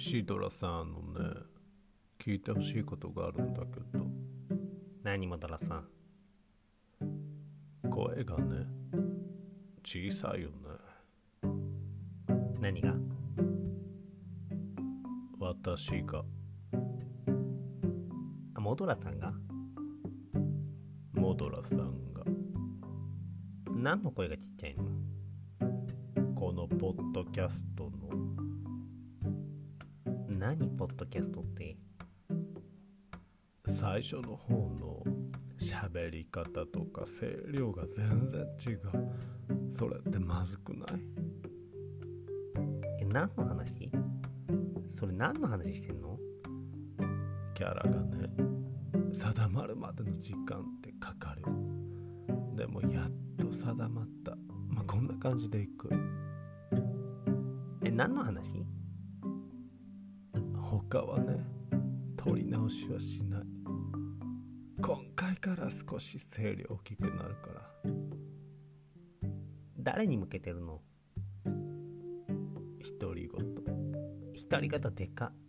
シードラさんあのね聞いてほしいことがあるんだけど。何もドラさん？声がね小さいよね。何が？私が。あモドラさんが？モドラさんが。何の声がちっちゃいの？このポッドキャストの何ポッドキャストって？最初の方の喋り方とか声量が全然違う。それってまずくない？え何の話？それ何の話してんの？キャラがね定まるまでの時間ってかかる。でもやっと定まった。まあこんな感じでいく。え何の話？他はね取り直しはしない。今回から少し声量大きくなるから。誰に向けてるの？独り言独り言でか。っ